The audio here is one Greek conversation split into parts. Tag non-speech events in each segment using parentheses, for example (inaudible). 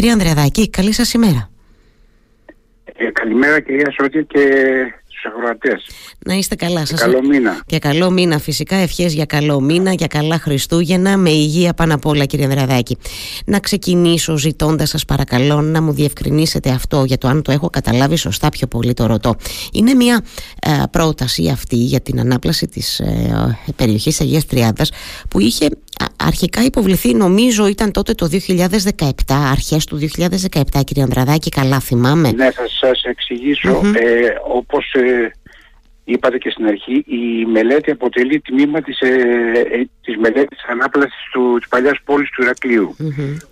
Κύριε Ανδρεαδάκη, καλή σας ημέρα. Ε, καλημέρα κυρία Σότη και στους αγροατές. Να είστε καλά σας. Καλό μήνα. Και καλό μήνα φυσικά, ευχές για καλό μήνα, για καλά Χριστούγεννα, με υγεία πάνω απ' όλα κύριε Ανδρεαδάκη. Να ξεκινήσω ζητώντας σας παρακαλώ να μου διευκρινίσετε αυτό για το αν το έχω καταλάβει σωστά πιο πολύ το ρωτώ. Είναι μια ε, πρόταση αυτή για την ανάπλαση της ε, περιοχής Αγίας Τριάδας που είχε αρχικά υποβληθεί νομίζω ήταν τότε το 2017, αρχές του 2017 κύριε Ανδραδάκη, καλά θυμάμαι. Ναι, θα σας εξηγησω ε, όπως ε, είπατε και στην αρχή, η μελέτη αποτελεί τμήμα της, ε, ε της μελέτης ανάπλασης του, της παλιάς πόλης του ηρακλειου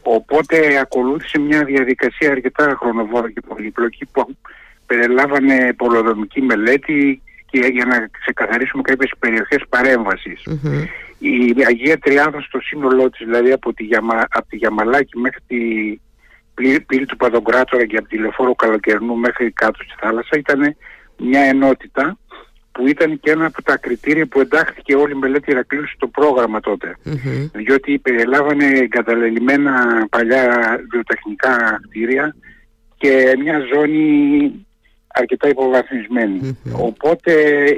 Οπότε ακολούθησε μια διαδικασία αρκετά χρονοβόρα και πολύπλοκη που περιλάμβανε πολεοδομική μελέτη και για να ξεκαθαρίσουμε κάποιες περιοχές η Αγία Τριάδα στο σύνολό της, δηλαδή από τη, Γιαμα, από τη Γιαμαλάκη μέχρι τη πύλη του Παδογκράτορα και από τη Λεφόρο Καλοκαιρνού μέχρι κάτω στη θάλασσα ήταν μια ενότητα που ήταν και ένα από τα κριτήρια που εντάχθηκε όλη η μελέτη Ηρακλείου στο πρόγραμμα τότε. Mm-hmm. Διότι περιλάβανε εγκαταλελειμμένα παλιά βιοτεχνικά κτίρια και μια ζώνη αρκετά Οπότε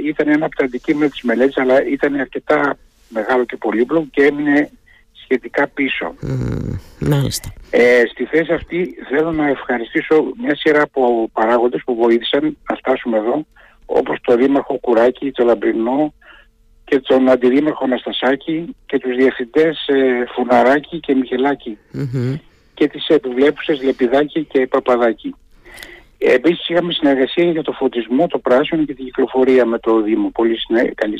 ήταν ένα από τα αντικείμενα της μελέτης αλλά ήταν αρκετά μεγάλο και πολύπλοκο και έμεινε σχετικά πίσω. Ε, στη θέση αυτή θέλω να ευχαριστήσω μια σειρά από παράγοντες που βοήθησαν να φτάσουμε εδώ όπως το Δήμαρχο Κουράκη, το Λαμπρινό και τον Αντιδήμαρχο Αναστασάκη και τους διευθυντές ε, Φουναράκη και μιχελακη και τις επιβλέπουσες Λεπιδάκη και Παπαδάκη. Επίσης είχαμε συνεργασία για το φωτισμό, το πράσινο και την κυκλοφορία με το Δήμο. Πολύ καλή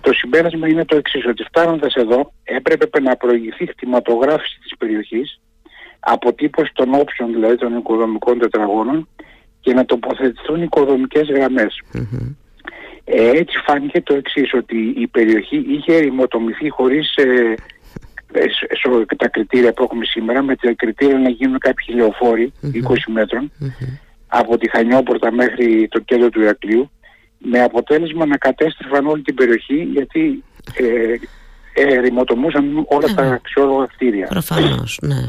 Το συμπέρασμα είναι το εξής, ότι φτάνοντας εδώ έπρεπε να προηγηθεί χτιματογράφηση της περιοχής, αποτύπωση των όψεων δηλαδή των οικοδομικών τετραγώνων και να τοποθετηθούν οικοδομικές Ε, έτσι φάνηκε το εξής, ότι η περιοχή είχε ερημοτομηθεί χωρίς ε, τα κριτήρια που έχουμε σήμερα με τα κριτήρια να γίνουν κάποιοι 20 μετρων από τη Χανιόπορτα μέχρι το κέντρο του Ηρακλείου με αποτέλεσμα να κατέστρεφαν όλη την περιοχή γιατί ε, ερημοτομούσαν όλα τα αξιόλογα κτίρια. Προφανώς, ναι.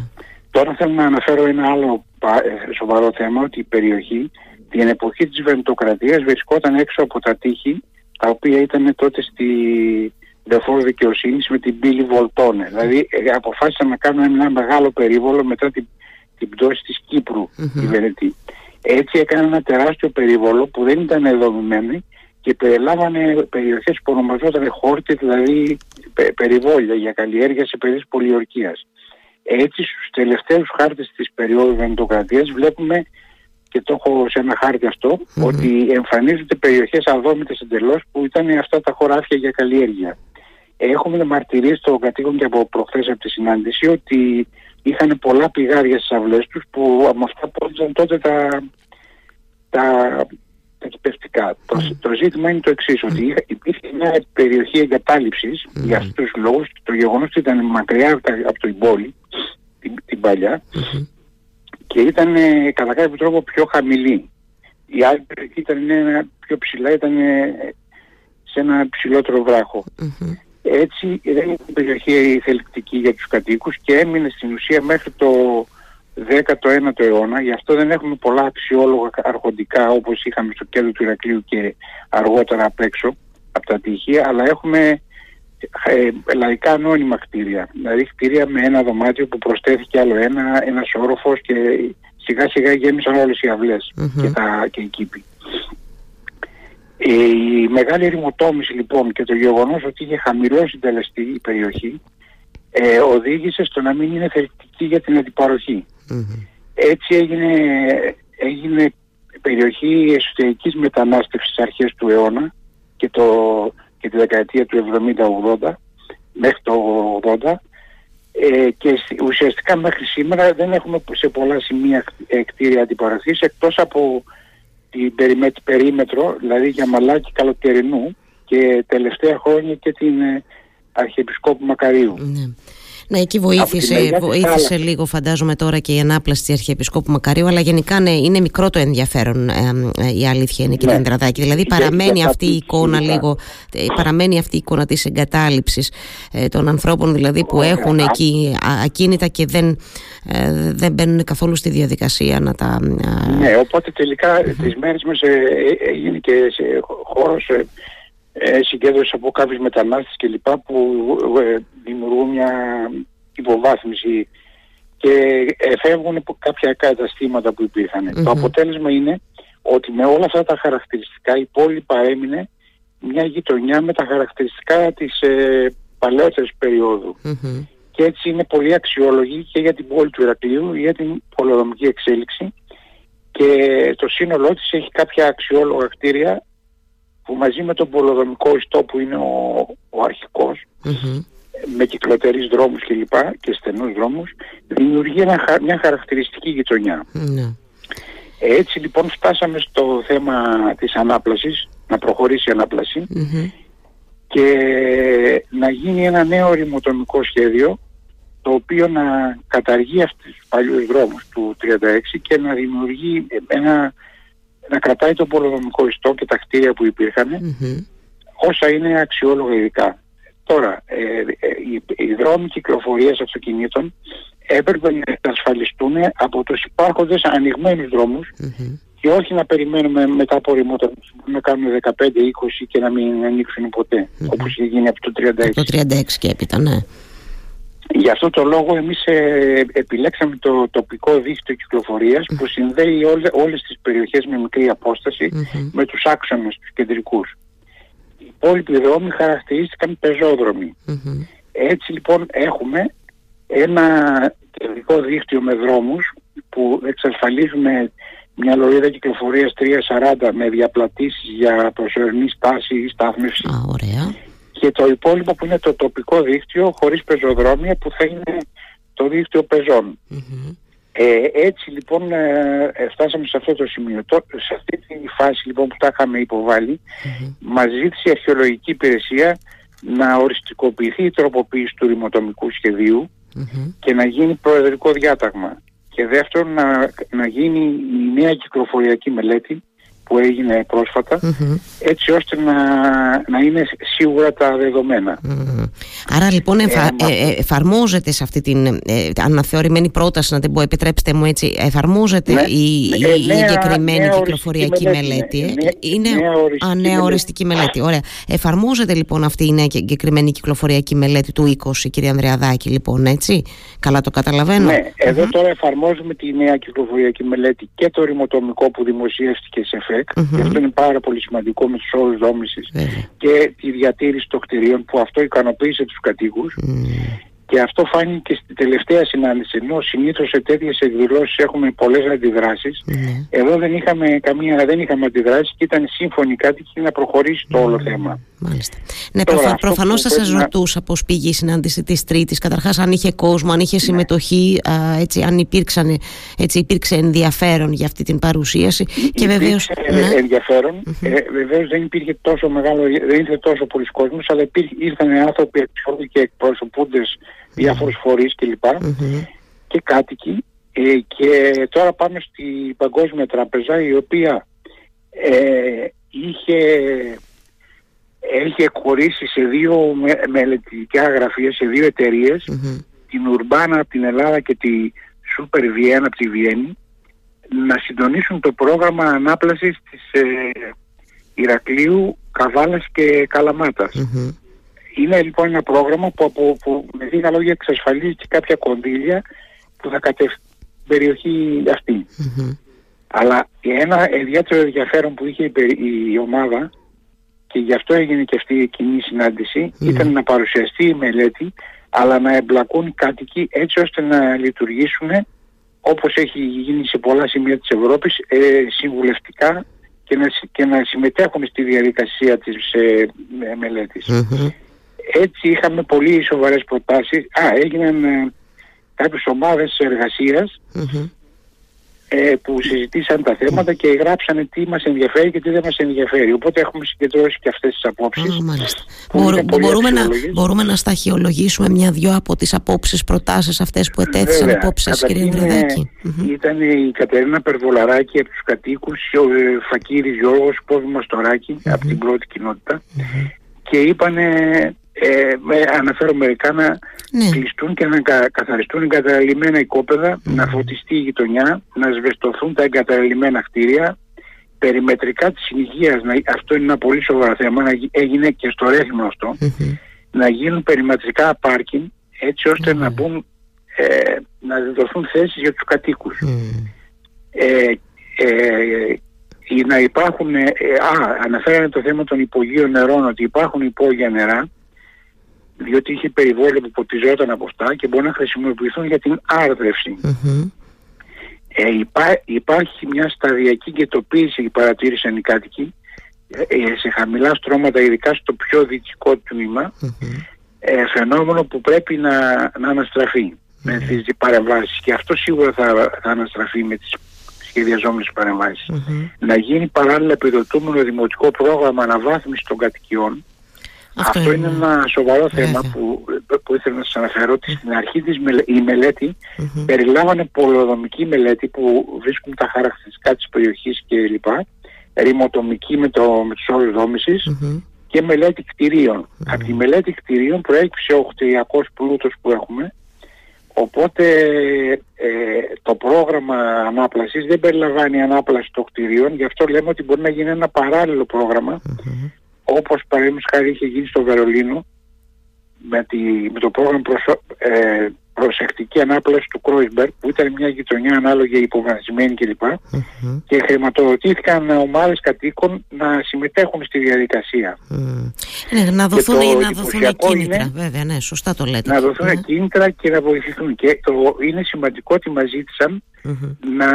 Τώρα θέλω να αναφέρω ένα άλλο ε, σοβαρό θέμα ότι η περιοχή την εποχή της βεντοκρατίας βρισκόταν έξω από τα τείχη τα οποία ήταν τότε στη, δεφόρο δικαιοσύνης με την πύλη Βολτώνε. Δηλαδή ε, αποφάσισαν να κάνουν ένα μεγάλο περίβολο μετά την, την πτώση της Κύπρου mm-hmm. Βενετή. Έτσι έκαναν ένα τεράστιο περίβολο που δεν ήταν εδομημένο και περιλάμβανε περιοχές που ονομαζόταν χόρτη, δηλαδή περιβόλια για καλλιέργεια σε περιοχές πολιορκίας. Έτσι στους τελευταίους χάρτες της περίοδου Βενετοκρατίας βλέπουμε και το έχω σε ένα χάρτη ότι εμφανίζονται περιοχές αδόμητες εντελώς που ήταν αυτά τα χωράφια για καλλιέργεια. Έχουμε μαρτυρίες των κατοίκων και από προχθές από τη συνάντηση ότι είχαν πολλά πηγάδια στις αυλές τους που με αυτά πόντζαν τότε τα, τα, τα κυπευτικά. Το, το ζήτημα είναι το εξής, ότι υπήρχε μια περιοχή εγκατάλειψης για αυτούς τους λόγους. Και το γεγονός ότι ήταν μακριά από, το πόλη, την, την παλιά, και ήταν κατά κάποιο τρόπο πιο χαμηλή. Η άλλη περιοχή ήταν πιο ψηλά, ήταν σε ένα ψηλότερο έτσι δεν είναι περιοχή θελκτική για τους κατοίκους και έμεινε στην ουσία μέχρι το 19ο αιώνα. Γι' αυτό δεν έχουμε πολλά αξιόλογα αρχοντικά όπως είχαμε στο κέντρο του Ηρακλείου και αργότερα απ' έξω από τα τυχεία, αλλά έχουμε ε, λαϊκά ανώνυμα κτίρια. Δηλαδή κτίρια με ένα δωμάτιο που προσθέθηκε άλλο ένα, ένας όροφος και σιγά σιγά γέμισαν όλες οι αυλες και, τα, και οι κήποι. Η μεγάλη ρημοτόμηση λοιπόν και το γεγονός ότι είχε χαμηλό συντελεστή η περιοχή ε, οδήγησε στο να μην είναι θετική για την αντιπαροχη Έτσι έγινε, έγινε περιοχή εσωτερικής μετανάστευσης αρχές του αιώνα και, το, και τη δεκαετία του 70-80 μέχρι το 80 ε, και ουσιαστικά μέχρι σήμερα δεν έχουμε σε πολλά σημεία κτίρια αντιπαροχής εκτός από την περίμετρο, δηλαδή για μαλάκι καλοκαιρινού και τελευταία χρόνια και την ε, Αρχιεπισκόπου Μακαρίου. Ναι. Ναι, εκεί βοήθησε, βοήθησε λίγο φαντάζομαι τώρα και η ανάπλαση τη Αρχιεπισκόπου Μακαρίου, αλλά γενικά ναι, είναι μικρό το ενδιαφέρον η αλήθεια είναι κύριε ναι. Δηλαδή παραμένει αυτή η εικόνα λίγο, ε, παραμένει αυτή η εικόνα της εγκατάλειψης ε, των ανθρώπων δηλαδή που έχουν εκεί ακίνητα και δεν, ε, δεν μπαίνουν καθόλου στη διαδικασία να τα... Ναι, οπότε τελικά τις μέρες μας έγινε και σε χώρος συγκέντρωση από κάποιους μετανάστες κλπ που δημιουργούν μια υποβάθμιση και φεύγουν από κάποια καταστήματα που υπήρχαν. Το αποτέλεσμα είναι ότι με όλα αυτά τα χαρακτηριστικά η πόλη παρέμεινε μια γειτονιά με τα χαρακτηριστικά της ε, παλαιότερης Και έτσι είναι πολύ αξιόλογη και για την πόλη του Ηρακλείου, για την πολεοδομική εξέλιξη. Και το σύνολό της έχει κάποια αξιόλογα κτίρια που μαζί με τον πολεοδομικό ιστό που είναι ο, ο αρχικος με κυκλοτερείς δρόμους κλπ και, και στενούς δρόμους δημιουργεί μια χαρακτηριστική ναι. Έτσι λοιπόν φτάσαμε στο θέμα της ανάπλασης, να προχωρήσει η αναπλαση και να γίνει ένα νέο ρημοτομικό σχέδιο το οποίο να καταργεί αυτούς τους παλιούς δρόμους του 36 και να δημιουργεί ένα, να κρατάει το πολυδομικό ιστό και τα κτίρια που υπήρχαν όσα είναι αξιόλογα ειδικά. Τώρα, ε, ε, οι, οι δρόμοι κυκλοφορίας αυτοκινήτων έπρεπε να εξασφαλιστούν από τους υπάρχοντες ανοιγμένους και όχι να περιμένουμε μετά από ρημότα να κάνουμε 15-20 και να μην ανοίξουν ποτέ mm-hmm. όπως είχε γίνει από το 36. Το 36 και έπειτα, ναι. Γι' αυτό το λόγο εμείς ε, επιλέξαμε το τοπικό δίκτυο που συνδέει όλε, όλες τις περιοχές με μικρή με τους άξονες, τους κεντρικούς. Οι υπόλοιποι δρόμοι χαρακτηρίστηκαν Έτσι λοιπόν έχουμε ένα κεντρικό δίκτυο με δρόμους που εξασφαλίζουμε μια λωρίδα κυκλοφορίας 340 με διαπλατήσεις για προσωρινή στάση ή στάθμευση. Α, ωραία. Και το υπόλοιπο που είναι το τοπικό δίκτυο χωρίς πεζοδρόμια που θα είναι το δίκτυο Ε, έτσι λοιπόν ε, φτάσαμε σε αυτό το σημείο. σε αυτή τη φάση λοιπόν που τα είχαμε υποβάλει mm-hmm. μας ζήτησε η αρχαιολογική υπηρεσία να οριστικοποιηθεί η τροποποίηση του ρημοτομικού και να γίνει προεδρικό διάταγμα. Και δεύτερον να, να γίνει η νέα κυκλοφοριακή μελέτη που έγινε έτσι ώστε να, να είναι σίγουρα τα δεδομένα. Άρα λοιπόν ε, ε, εφαρμόζεται σε αυτή την ε, αναθεωρημένη πρόταση, να την πω, επιτρέψτε μου έτσι, εφαρμόζεται ναι. η, η, η εγκεκριμένη κυκλοφοριακή μελέτη. είναι νέα οριστική μελέτη. Ωραία. Εφαρμόζεται λοιπόν αυτή η νέα εγκεκριμένη κυκλοφοριακή μελέτη του 20, κύριε Ανδρεαδάκη, λοιπόν, έτσι; Καλά το καταλαβαίνω; Ναι, εδω τώρα εφαρμόζουμε τη νέα κυκλοφοριακή μελέτη και το ρημοτομικό που δημοσιεύτηκε σε ΦΕΚ και αυτό είναι πάρα πολύ σημαντικό με τους όρους δόμησης και τη διατήρηση των κτηρίων που αυτό ικανοποίησε τους κατοίκους και αυτό φάνηκε και στην τελευταία συνάντηση. Ενώ συνήθως σε τέτοιες εκδηλώσεις έχουμε πολλές αντιδράσεις, ναι. εδώ δεν είχαμε καμία, δεν είχαμε αντιδράσεις και ήταν σύμφωνοι κάτοικοι να προχωρήσει το όλο θέμα. Μάλιστα. Ναι, προφα, προφανώς θα σα ρωτούσα πώς πήγε η συνάντηση της Τρίτης. Καταρχάς, αν είχε κόσμο, αν είχε ναι. συμμετοχή, α, έτσι, αν υπήρξαν, έτσι, υπήρξε ενδιαφέρον για αυτή την παρουσίαση. Και βεβαίω. Ναι. ενδιαφέρον. Mm-hmm. Ε, βεβαίως δεν υπήρχε τόσο μεγάλο, δεν ήρθε τόσο πολλοί κόσμος, αλλά υπήρχε, ήρθαν άνθρωποι και εκπροσωπούντες διάφορους φορείς κλπ. Και κάτοικοι. Ε, και τώρα πάμε στη Παγκόσμια Τράπεζα η οποία ε, είχε, έχει εκχωρήσει σε δύο με, μελετητικά γραφεία, σε δύο την Ουρμπάνα από την Ελλάδα και τη Super Vienna από τη Βιέννη, να συντονίσουν το πρόγραμμα ανάπλασης της ε, Ηρακλείου, Καβάλας και καλαματας είναι λοιπόν ένα πρόγραμμα που, που, που με λίγα λόγια εξασφαλίζει και κάποια κονδύλια που θα κατευθύνουν την περιοχή Αλλά ένα ιδιαίτερο ενδιαφέρον που είχε η, ομάδα και γι' αυτό έγινε και αυτή η κοινή ήταν να παρουσιαστεί η μελέτη αλλά να εμπλακούν οι κάτοικοι έτσι ώστε να λειτουργήσουν όπως έχει γίνει σε πολλά σημεία της Ευρώπης ε, συμβουλευτικά και να, και να συμμετέχουν στη διαδικασία της ε, μελετης έτσι είχαμε πολύ σοβαρές προτάσεις. Α, έγιναν ε, κάποιες ομάδες εργασίας ε, που συζητήσαν τα θέματα και γράψανε τι μας ενδιαφέρει και τι δεν μας ενδιαφέρει. Οπότε έχουμε συγκεντρώσει και αυτές τις απόψεις. μπορούμε, να, μπορούμε να σταχυολογήσουμε μια-δυο από τις απόψεις, προτάσεις αυτές που ετέθησαν Βέβαια, υπόψη σας κύριε Ανδρεδάκη. Ήταν η Κατερίνα Περβολαράκη από τους κατοίκους, ο ε, Φακύρης Γιώργος Πόδου Μαστοράκη από την πρώτη κοινότητα και είπανε ε, αναφέρω μερικά να ναι. κλειστούν και να καθαριστούν εγκαταλειμμένα οικόπεδα, να φωτιστεί η γειτονιά, να σβεστοθούν τα εγκαταλειμμένα κτίρια, περιμετρικά της υγείας, αυτό είναι ένα πολύ σοβαρό θέμα, να, έγινε και στο ρέθιμο να γίνουν περιμετρικά πάρκινγκ έτσι να μπουν, ε, να δοθούν θέσεις για τους κατοίκους. Ε, ε, να υπάρχουν, ε, α, αναφέρανε το θέμα των υπογείων νερών, ότι υπάρχουν υπόγεια νερά, διότι είχε περιβόλαιο που ποτιζόταν από αυτά και μπορεί να χρησιμοποιηθούν για την άρδρευση. Ε, υπάρχει μια σταδιακή κετοποίηση, παρατήρησαν οι κάτοικοι, ε, σε χαμηλά στρώματα, ειδικά στο πιο δυτικό τμήμα, ε, φαινόμενο που πρέπει να, να αναστραφεί με τις παρεμβάσεις. Και αυτό σίγουρα θα, θα αναστραφεί με τις σχεδιαζόμενες Να γίνει παράλληλα επιδοτούμενο δημοτικό πρόγραμμα αναβάθμισης των κατοικιών, αυτό, είναι ένα σοβαρό θέμα που, που ήθελα να σας αναφέρω ότι στην αρχή της η μελέτη mm-hmm. περιλάμβανε πολεοδομική μελέτη που βρίσκουν τα χαρακτηριστικά της περιοχής κλπ. Ρημοτομική με, το, με τους όρους και μελέτη κτηρίων. Από τη μελέτη κτηρίων προέκυψε ο κτηριακός πλούτος που έχουμε οπότε ε, το πρόγραμμα ανάπλασης δεν περιλαμβάνει ανάπλαση των κτηρίων γι' αυτό λέμε ότι μπορεί να γίνει ένα παράλληλο πρόγραμμα όπως παραδείγματος χάρη είχε γίνει στο Βερολίνο με, τη, με το πρόγραμμα προσω, ε, προσεκτική ανάπλαση του Κρόισμπερ που ήταν μια γειτονιά ανάλογη υποβαθμισμένη κλπ. Mm-hmm. Και χρηματοδοτήθηκαν ομάδες κατοίκων να συμμετέχουν στη διαδικασία. Mm. Ναι, να δοθούν, ή να δοθούν κίνητρα, είναι, βέβαια, ναι, σωστά το λέτε. Να δοθούν mm. κίνητρα και να βοηθηθούν. Και το, είναι σημαντικό ότι μας ζήτησαν mm-hmm. να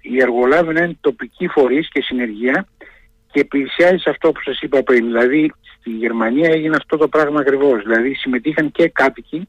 οι εργολάβοι να είναι τοπικοί φορείς και συνεργεία και πλησιάζει σε αυτό που σας είπα πριν. Δηλαδή στη Γερμανία έγινε αυτό το πράγμα ακριβώς. Δηλαδή συμμετείχαν και κάτοικοι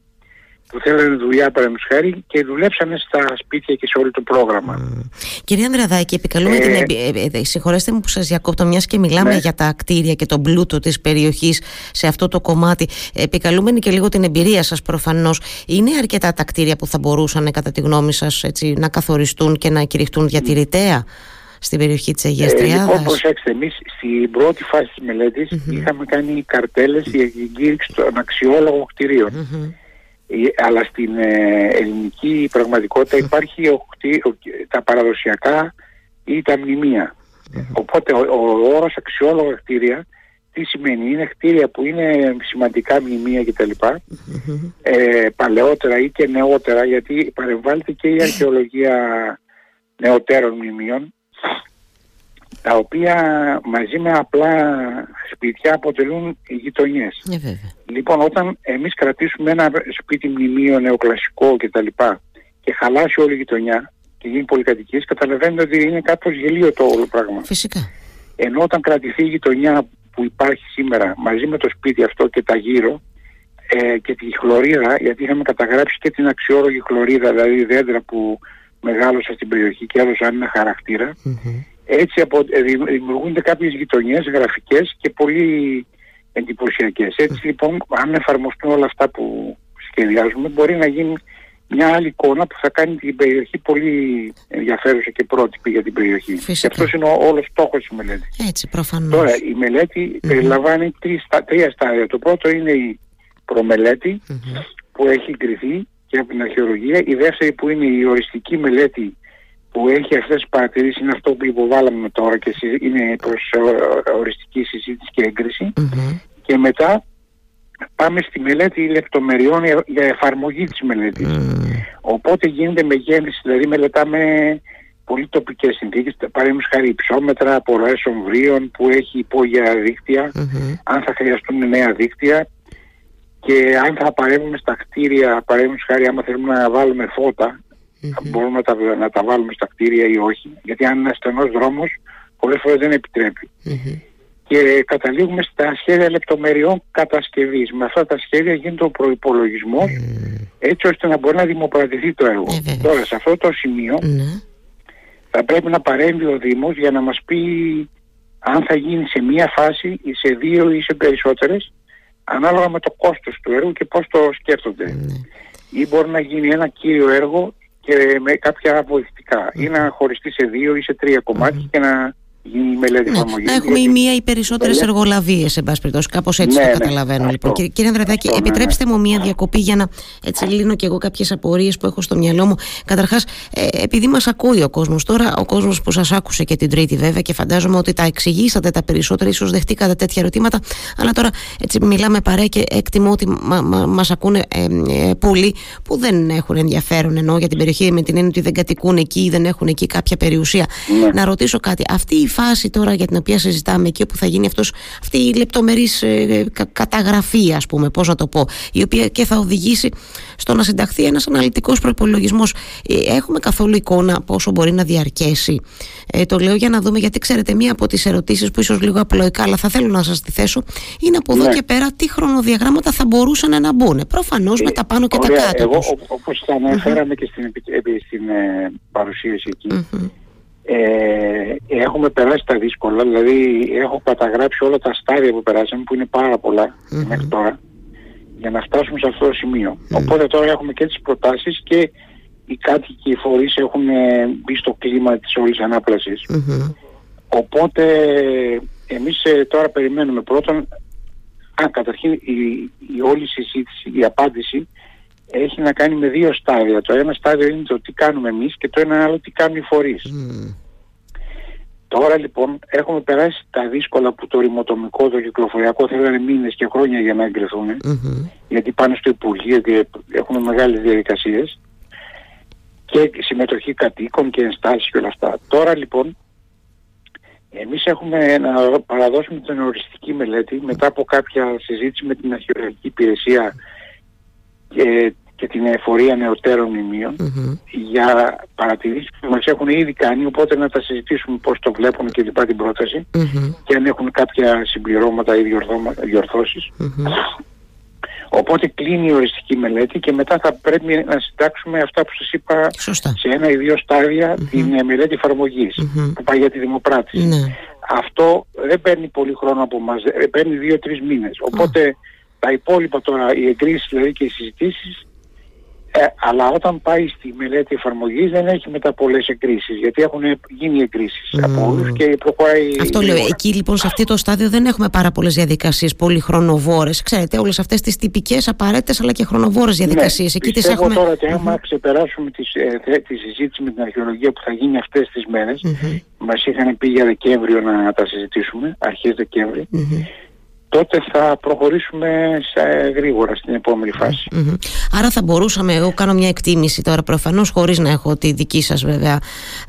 που θέλανε δουλειά παραδείγματος χάρη και δουλέψανε στα σπίτια και σε όλο το πρόγραμμα. Mm. Κύριε Ανδραδάκη, επικαλούμε την... Ε, ε, ε, συγχωρέστε μου που σας διακόπτω, μιας και μιλάμε ναι. για τα κτίρια και τον πλούτο της περιοχής σε αυτό το κομμάτι. Επικαλούμενοι και λίγο την εμπειρία σας προφανώς. Είναι αρκετά τα κτίρια που θα μπορούσαν κατά τη γνώμη σας έτσι, να καθοριστούν και να κηρυχτούν διατηρητέα στην περιοχή της Αγίας ε, Τριάδας. Λοιπόν, προσέξτε, εμείς στην πρώτη φάση της μελετης είχαμε κάνει καρτέλες για την κήρυξη των αξιόλογων ε, αλλά στην ε, ελληνική πραγματικότητα υπάρχει ο, τα παραδοσιακά ή τα μνημεία. Οπότε ο, ο όρος αξιόλογα κτίρια τι σημαίνει, είναι κτίρια που είναι σημαντικά μνημεία κτλ. Ε, παλαιότερα ή και νεότερα γιατί παρεμβάλλεται και η (laughs) αρχαιολογία νεωτέρων μνημείων τα οποία μαζί με απλά σπίτια αποτελούν γειτονιές. Ε, λοιπόν, όταν εμείς κρατήσουμε ένα σπίτι μνημείο νεοκλασικό και τα λοιπά και χαλάσει όλη η γειτονιά και γίνει πολυκατοικίες, καταλαβαίνετε ότι είναι κάπως γελίο το όλο πράγμα. Φυσικά. Ενώ όταν κρατηθεί η γειτονιά που υπάρχει σήμερα μαζί με το σπίτι αυτό και τα γύρω ε, και τη χλωρίδα, γιατί είχαμε καταγράψει και την αξιόλογη χλωρίδα, δηλαδή δέντρα που μεγάλωσα στην περιοχή και έδωσαν ένα έτσι απο, ε, δημιουργούνται κάποιες γειτονιές γραφικές και πολύ εντυπωσιακές. Έτσι λοιπόν αν εφαρμοστούν όλα αυτά που σχεδιάζουμε μπορεί να γίνει μια άλλη εικόνα που θα κάνει την περιοχή πολύ ενδιαφέρουσα και πρότυπη για την περιοχή. Φυσικά. Και αυτός είναι ο όλος στόχος της μελέτης. Έτσι προφανώς. Τώρα η μελέτη περιλαμβάνει τρεις, τρία στάδια. Το πρώτο είναι η προμελετη που έχει εγκριθεί και από την αρχαιολογία. Η δεύτερη που είναι η οριστική μελέτη που έχει αυτές τις παρατηρήσεις είναι αυτό που υποβάλαμε τώρα και είναι προς ε, οριστική συζήτηση και εγκριση και μετά πάμε στη μελέτη λεπτομεριών για εφαρμογή της μελέτης. Οπότε γίνεται με γέννηση, δηλαδή μελετάμε πολύ τοπικές συνθήκες, παραδείγματος χάρη υψόμετρα, απορροές ομβρίων που έχει υπόγεια αν θα χρειαστούν νέα δίκτυα και αν θα παρέμβουμε στα κτίρια, παραδείγματος χάρη άμα θέλουμε να βάλουμε φώτα, mm-hmm. μπορούμε να τα, να τα βάλουμε στα κτίρια ή όχι. Γιατί αν είναι στενός δρόμος, πολλές φορές δεν επιτρέπει. Και καταλήγουμε στα σχέδια λεπτομεριών κατασκευής. Με αυτά τα σχέδια γίνεται ο προϋπολογισμός έτσι ώστε να μπορεί να δημοπρατηθεί το έργο. Ε, Τώρα σε αυτό το σημείο ναι. θα πρέπει να παρέμβει ο Δήμος για να μας πει αν θα γίνει σε μία φάση ή σε δύο ή σε περισσότερες ανάλογα με το κόστος του έργου και πώς το σκέφτονται. Ναι. Ή μπορεί να γίνει ένα κύριο έργο και με κάποια βοηθητικά ή να χωριστεί σε δύο ή σε τρία και να γίνει μελέτη ναι, Να έχουμε η μία ή περισσότερες εργολαβίες, εν πάση περιπτώσει. Κάπως έτσι ναι, το ναι, καταλαβαίνω. λοιπόν. Κύριε, κύριε Ανδρεδάκη, ναι, επιτρέψτε μου μία διακοπή για να έτσι λύνω και εγώ κάποιες απορίες που έχω στο μυαλό μου. Καταρχάς, ε, επειδή μας ακούει ο κόσμος τώρα, ο κόσμος που σας άκουσε και την Τρίτη βέβαια και φαντάζομαι ότι τα εξηγήσατε τα περισσότερα, ίσως δεχτήκατε τέτοια ερωτήματα. Αλλά τώρα έτσι μιλάμε παρέ και εκτιμώ ότι μα, μα, μας ακούνε ε, ε, πολλοί που δεν έχουν ενδιαφέρον ενώ για την περιοχή με την έννοια ότι δεν κατοικούν εκεί ή δεν έχουν εκεί κάποια περιουσία. Να ρωτήσω κάτι. Αυτή η φάση τώρα για την οποία συζητάμε εκεί όπου θα γίνει αυτός, αυτή η λεπτομερής ε, καταγραφή ας πούμε πώς να το πω η οποία και θα οδηγήσει στο να συνταχθεί ένας αναλυτικός προϋπολογισμός ε, έχουμε καθόλου εικόνα πόσο μπορεί να διαρκέσει; Ε, το λέω για να δούμε γιατί ξέρετε μία από τις ερωτήσεις που ίσως λίγο απλοϊκά αλλά θα θέλω να σας τη θέσω είναι από εδώ ναι. και πέρα τι χρονοδιαγράμματα θα μπορούσαν να μπουν. Προφανώς με τα πάνω και τα κάτω εγώ όπως θα αναφέραμε και στην, στην παρουσίαση εκεί ε, έχουμε περάσει τα δύσκολα, δηλαδή έχω καταγράψει όλα τα στάδια που περάσαμε που είναι πάρα μέχρι τώρα για να φτάσουμε σε αυτό το σημειο Οπότε τώρα έχουμε και τις προτάσεις και οι κάτοικοι οι φορείς έχουν ε, μπει στο κλίμα της όλης Οπότε εμείς ε, τώρα περιμένουμε πρώτον, α, καταρχήν η, η όλη συζήτηση, η απάντηση έχει να κάνει με δύο στάδια. Το ένα στάδιο είναι το τι κάνουμε εμείς και το ένα άλλο τι κάνουν οι φορείς. Τώρα λοιπόν έχουμε περάσει τα δύσκολα που το ρημοτομικό, το κυκλοφοριακό θέλανε μήνες και χρόνια για να εγκριθουν γιατί πάνε στο Υπουργείο και έχουν μεγάλες διαδικασίες και συμμετοχή κατοίκων και ενστάσεις και όλα αυτά. Τώρα λοιπόν εμείς έχουμε να παραδώσουμε την οριστική μελέτη μετά από κάποια συζήτηση με την αρχαιολογική υπηρεσία και και την εφορία νεωτέρων για παρατηρήσεις που μας έχουν ήδη κάνει οπότε να τα συζητήσουμε πώς το βλέπουν και λοιπά την πρόταση και αν έχουν κάποια συμπληρώματα ή διορθώσεις. Οπότε κλείνει η οριστική μελέτη και μετά θα πρέπει να συντάξουμε αυτά που σας είπα σε ένα ή δύο την ε, μελέτη εφαρμογής που πάει για τη δημοπράτηση. Ναι. Αυτό δεν παίρνει πολύ χρόνο από μας, ε, παίρνει δύο-τρεις μήνες. Οπότε τα υπόλοιπα τώρα, οι εγκρίσεις δηλαδή και οι συζητήσεις ε, αλλά όταν πάει στη μελέτη εφαρμογής δεν έχει μετά πολλές εγκρίσεις γιατί έχουν γίνει εγκρίσεις mm. από όλους και προχωράει... Αυτό λέω, εκεί λοιπόν σε αυτό το στάδιο δεν έχουμε πάρα πολλές διαδικασίες πολύ χρονοβόρες. Ξέρετε όλες αυτές τις τυπικές απαραίτητες αλλά και χρονοβόρες ναι, διαδικασίες. Ναι, εκεί τις έχουμε... τώρα ότι άμα ξεπεράσουμε τις, ε, τη συζήτηση με την αρχαιολογία που θα γίνει αυτές τις μέρες mm-hmm. μας είχαν πει για Δεκέμβριο να τα συζητήσουμε, αρχές Δεκέμβρη τότε θα προχωρήσουμε σε γρήγορα στην επόμενη Άρα θα μπορούσαμε, εγώ κάνω μια εκτίμηση τώρα προφανώς χωρίς να έχω τη δική σας βέβαια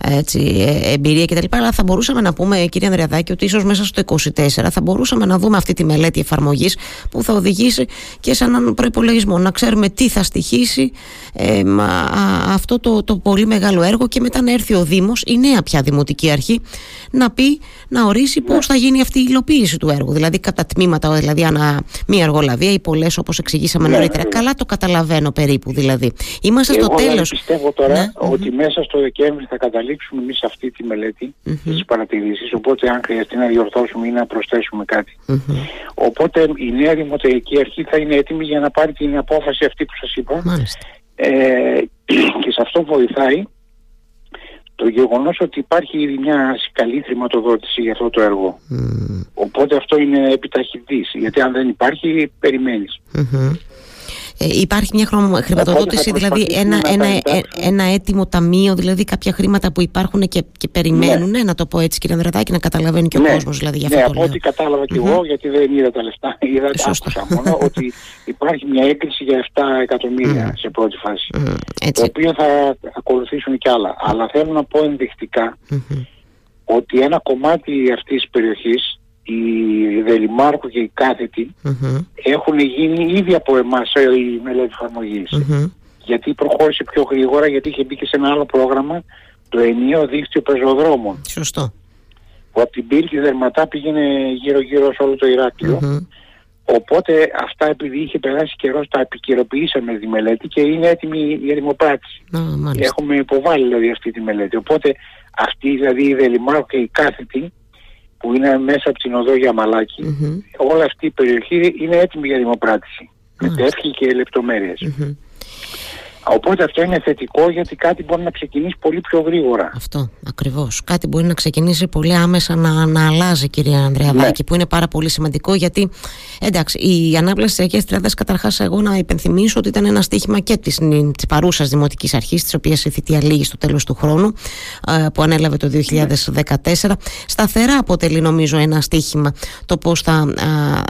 έτσι, ε, εμπειρία κτλ. Αλλά θα μπορούσαμε να πούμε κύριε Ανδριαδάκη ότι ίσως μέσα στο 24 θα μπορούσαμε να δούμε αυτή τη μελέτη εφαρμογής που θα οδηγήσει και σε έναν προπολογισμό. Να ξέρουμε τι θα στοιχήσει ε, αυτό το, το πολύ μεγάλο έργο και μετά να έρθει ο Δήμος, η νέα πια Δημοτική Αρχή, να πει, να ορίσει ναι. πώς θα γίνει αυτή η υλοποίηση του έργου. Δηλαδή κατά τμήμα δηλαδή ανά μία εργολαβία ή πολλές όπως εξηγήσαμε ναι, νωρίτερα. Ναι. Καλά το καταλαβαίνω περίπου δηλαδή. Είμαστε Εγώ στο τέλος. Πιστεύω τώρα ναι, ότι μέσα στο Δεκέμβρη θα καταλήξουμε εμείς αυτή τη μελέτη, mm-hmm. τι παρατηρήσει. Οπότε, αν χρειαστεί να διορθώσουμε ή να προσθέσουμε Οπότε η νέα Δημοτική Αρχή θα είναι έτοιμη για να πάρει την απόφαση αυτή που σας είπα. Ε, (clears throat) και σε αυτό βοηθάει το γεγονός ότι υπάρχει ήδη μια καλή χρηματοδότηση για αυτό το έργο. Οπότε αυτό είναι επιταχυντής, γιατί αν δεν υπάρχει ε, υπάρχει μια χρηματοδότηση, δηλαδή ένα, ένα, ε, ένα έτοιμο ταμείο, δηλαδή κάποια χρήματα που υπάρχουν και, και περιμένουν, ναι. να το πω έτσι κύριε Ανδρετάκη, να καταλαβαίνει και ο ναι. κόσμος δηλαδή για αυτό ναι, το από ό,τι κατάλαβα και εγώ, γιατί δεν είδα τα λεφτά, (laughs) είδα άκουσα μόνο (laughs) ότι υπάρχει μια έκκληση για 7 εκατομμύρια σε πρώτη φάση, mm το οποίο θα ακολουθήσουν και άλλα. Αλλά θέλω να πω ενδεικτικά ότι ένα κομμάτι αυτής της περιοχής οι Δελημάρχου και οι κάθετοι έχουν γίνει ήδη από εμάς η μελέτη Γιατί προχώρησε πιο γρήγορα γιατί είχε μπει και σε ένα άλλο πρόγραμμα το ενίο δίκτυο πεζοδρόμων. Σωστό. Που από την Πύλη Δερματά πήγαινε γύρω γύρω σε όλο το Ηράκλειο. Οπότε αυτά επειδή είχε περάσει καιρός τα επικαιροποιήσαμε τη μελέτη και είναι έτοιμη για δημοπράτηση. Έχουμε υποβάλει δηλαδή αυτή τη μελέτη. Οπότε αυτή δηλαδή η Δελημάρου και η κάθετη που είναι μέσα από την οδό για μαλακι όλη αυτή η περιοχή είναι έτοιμη για δημοπράτηση. Με τεύχη και λεπτομέρειες. Οπότε αυτό είναι θετικό γιατί κάτι μπορεί να ξεκινήσει πολύ πιο γρήγορα. Αυτό ακριβώς. Κάτι μπορεί να ξεκινήσει πολύ άμεσα να, να αλλάζει, κυρία Ανδρεαδάκη, ναι. που είναι πάρα πολύ σημαντικό γιατί εντάξει, η ανάπλαση της Αγίας Τριάδα, καταρχάς, εγώ να υπενθυμίσω ότι ήταν ένα στίχημα και της παρούσας Δημοτικής Αρχής, της οποίας η θητεία λήγει στο τέλος του χρόνου, ε, που ανέλαβε το 2014. Σταθερά αποτελεί, νομίζω, ένα στίχημα το πώς θα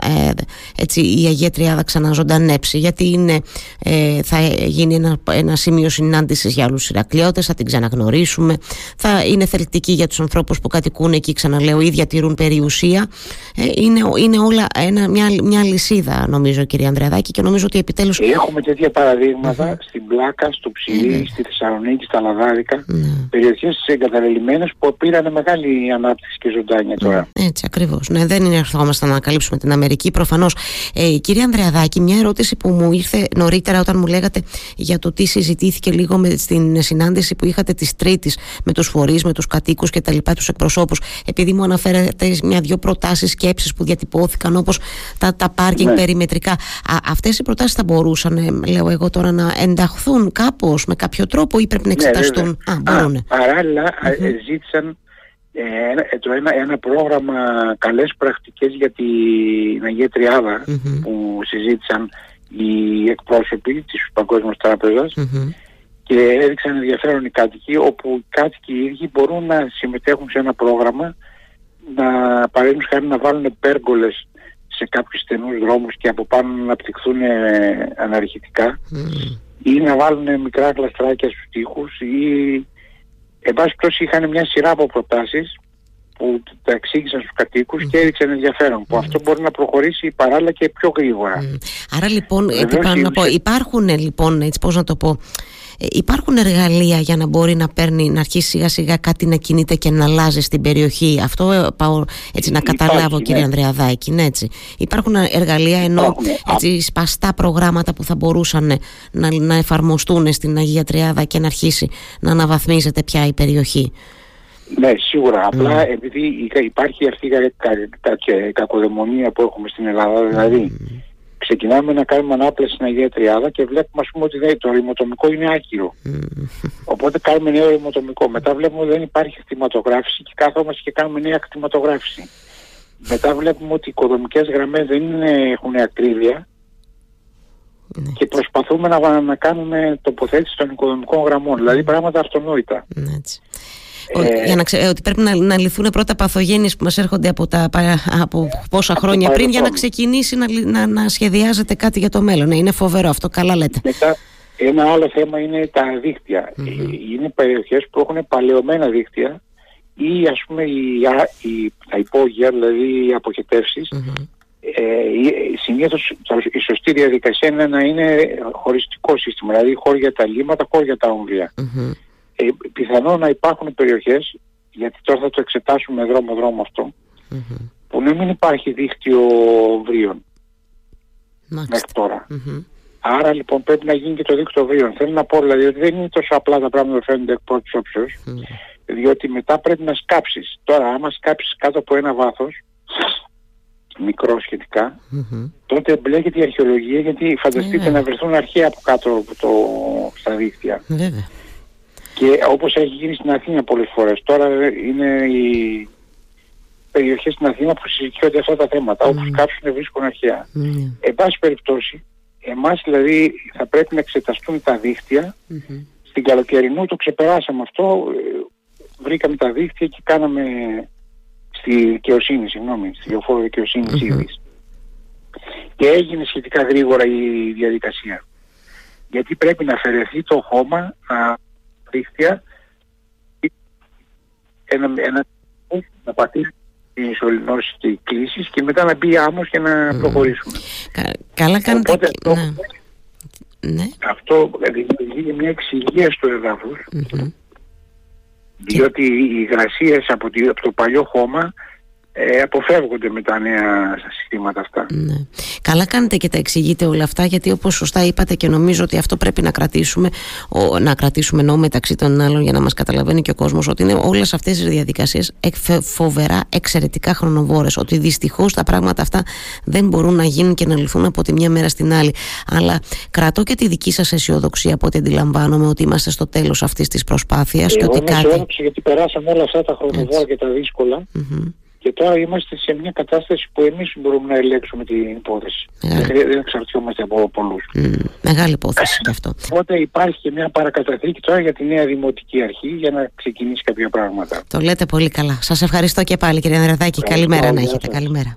ε, έτσι, η Αγία Τριάδα ξαναζωντανέψει, γιατί είναι, ε, θα γίνει ένα ένα σημείο συνάντησης για άλλους Ηρακλειώτες, θα την ξαναγνωρίσουμε. Θα είναι θελκτική για τους ανθρώπους που κατοικούν εκεί, ξαναλέω, ή διατηρούν περιουσία. Ε, είναι, είναι όλα ένα, μια, μια λυσίδα, νομίζω, κύριε Ανδρεαδάκη, και νομίζω ότι επιτέλου. Έχουμε τέτοια στην Πλάκα, στο Ψηρή, mm στη Θεσσαλονίκη, στα Λαδάρικα. Mm. Περιοχές εγκαταλελειμμένες που πήραν μεγάλη ανάπτυξη και ζωντάνια τώρα. Έτσι, ακριβώς. Ναι, δεν είναι ερχόμαστε να ανακαλύψουμε την Αμερική. Προφανώς. Ε, κύριε Ανδρεαδάκη, μια ερώτηση που μου ήρθε νωρίτερα όταν μου λέγατε για το τι συζητήθηκε λίγο με, στην συνάντηση που είχατε της Τρίτης με τους φορείς, με τους κατοίκους και τα λοιπά, τους εκπροσώπους, επειδή μου αναφέρετε μια-δυο προτάσεις, σκέψεις που διατυπώθηκαν, όπως τα, τα πάρκινγκ ναι. περιμετρικά. Αυτές οι προτάσεις θα μπορούσαν, ε, λέω εγώ τώρα, να ενταχθούν κάπως με κάποιο τρόπο ή πρέπει να ναι, εξεταστούν; Ναι, Α, μπορούν. παραλληλα ζήτησαν ε, το ένα, ένα πρόγραμμα καλές πρακτικές για την Αγία που συζήτησαν οι εκπρόσωποι της Παγκόσμιας και έδειξαν ενδιαφέρον οι κάτοικοι όπου οι κάτοικοι οι ίδιοι μπορούν να συμμετέχουν σε ένα πρόγραμμα να παρέμβουν χάρη να βάλουν πέργολες σε κάποιους στενούς δρόμους και από πάνω να αναπτυχθούν ε, αναρχητικά ή να βάλουν μικρά κλαστράκια στους τοίχους ή εν πάση είχαν μια σειρά από προτάσεις που τα εξήγησαν στους κατοίκους mm. και έδειξαν ενδιαφέρον που αυτό μπορεί να προχωρήσει παράλληλα και πιο γρήγορα. Άρα λοιπόν, να πω, υπάρχουν λοιπόν, έτσι πώς να το πω, ε, υπάρχουν εργαλεία για να μπορεί να παίρνει, να αρχίσει σιγά σιγά κάτι να κινείται και να αλλάζει στην περιοχή. Αυτό ε, πάω έτσι να καταλάβω κύριε ναι. Ανδρεαδάκη. Ναι, έτσι. Υπάρχουν εργαλεία ενώ έτσι, σπαστά προγράμματα που θα μπορούσαν να, να εφαρμοστούν στην Αγία Τριάδα και να αρχίσει να αναβαθμίζεται πια η περιοχή. Ναι, σίγουρα. Απλά επειδή υπάρχει αυτή η κακοδαιμονία που έχουμε στην Ελλάδα, δηλαδή ξεκινάμε να κάνουμε ανάπλαση στην Αγία Τριάδα και βλέπουμε ας πούμε ότι το ρημοτομικό είναι άκυρο. Οπότε κάνουμε νέο ρημοτομικό. Μετά βλέπουμε ότι δεν υπάρχει κτηματογράφηση και κάθομαστε και κάνουμε νέα κτηματογράφηση. Μετά βλέπουμε ότι οι οικοδομικές γραμμές δεν είναι, έχουν ακρίβεια ναι. και προσπαθούμε να, να κάνουμε τοποθέτηση των οικοδομικών γραμμών. Δηλαδή πράγματα αυτονόητα. Ναι, ε, για να ξε, ότι πρέπει να, να λυθούν πρώτα παθογένειες που μας έρχονται από, τα, από πόσα χρόνια πριν για να ξεκινήσει να, να, να σχεδιάζεται κάτι για το μέλλον. Ναι, είναι φοβερό αυτό, καλά λέτε. Μετά, ένα άλλο θέμα είναι τα δικτυα Είναι περιοχές που έχουν παλαιωμένα δίκτυα ή ας πούμε οι, οι, τα υπόγεια, δηλαδή οι αποχετεύσεις ε, συνήθως η σωστή διαδικασία είναι να είναι χωριστικό σύστημα, δηλαδή χώρια τα λίμματα, χώρια τα ομβρια ε, πιθανό να υπάρχουν περιοχές, γιατί τώρα θα το εξετάσουμε δρόμο-δρόμο που να μην υπάρχει δίκτυο βρίων μέχρι τώρα. Άρα λοιπόν πρέπει να γίνει και το δίκτυο βρίων. Θέλω να πω δηλαδή ότι δεν είναι τόσο απλά τα πράγματα που φαίνονται εκ πρώτης διότι μετά πρέπει να σκάψεις. Τώρα άμα σκάψεις κάτω από ένα βάθος, μικρό σχετικά, τότε μπλέκεται η αρχαιολογία γιατί φανταστείτε να βρεθούν αρχαία από κάτω από το, στα δίκτυα. Και όπως έχει γίνει στην Αθήνα πολλές φορές. Τώρα είναι οι περιοχές στην Αθήνα που συζητιόνται αυτά τα θέματα. Mm. Όπως κάψουν βρίσκουν αρχαία. Mm. Εν πάση περιπτώσει, εμάς δηλαδή θα πρέπει να εξεταστούν τα δίχτυα. Mm-hmm. Στην καλοκαιρινού το ξεπεράσαμε αυτό. Βρήκαμε τα δίχτυα και κάναμε στη δικαιοσύνη, συγγνώμη, στη λεωφόρο δικαιοσύνης mm-hmm. Και έγινε σχετικά γρήγορα η διαδικασία. Γιατί πρέπει να αφαιρεθεί το χώμα, να δίχτυα ένα, ένα να πατήσει η ισολυνώση και οι κλήσεις και μετά να μπει άμμος και να προχωρήσουμε. καλά κάνετε. Οπότε, αυτό, ναι. ναι. αυτό δημιουργεί μια εξηγία στο εδάφος διότι οι υγρασίες από, από το παλιό χώμα ε, αποφεύγονται με τα νέα συστήματα αυτά. Ναι. Καλά κάνετε και τα εξηγείτε όλα αυτά γιατί όπως σωστά είπατε και νομίζω ότι αυτό πρέπει να κρατήσουμε ο, να κρατήσουμε ενώ μεταξύ των άλλων για να μας καταλαβαίνει και ο κόσμος ότι είναι όλες αυτές τις διαδικασίες φοβερά εξαιρετικά χρονοβόρες ότι δυστυχώς τα πράγματα αυτά δεν μπορούν να γίνουν και να λυθούν από τη μια μέρα στην άλλη αλλά κρατώ και τη δική σας αισιοδοξία από ό,τι αντιλαμβάνομαι ότι είμαστε στο τέλος αυτής της προσπάθειας Εγώ και ότι είμαι κάτι... γιατί περάσαμε όλα αυτά τα χρονοβόρα και τα δύσκολα και τώρα είμαστε σε μια κατάσταση που εμείς μπορούμε να ελέγξουμε την υπόθεση. Δεν, δεν εξαρτιόμαστε από πολλούς. μεγάλη υπόθεση και αυτό. Οπότε υπάρχει και μια παρακαταθήκη τώρα για τη νέα δημοτική αρχή για να ξεκινήσει κάποια πράγματα. Το λέτε πολύ καλά. Σας ευχαριστώ και πάλι κύριε Νεραδάκη. Καλημέρα να έχετε. Καλημέρα.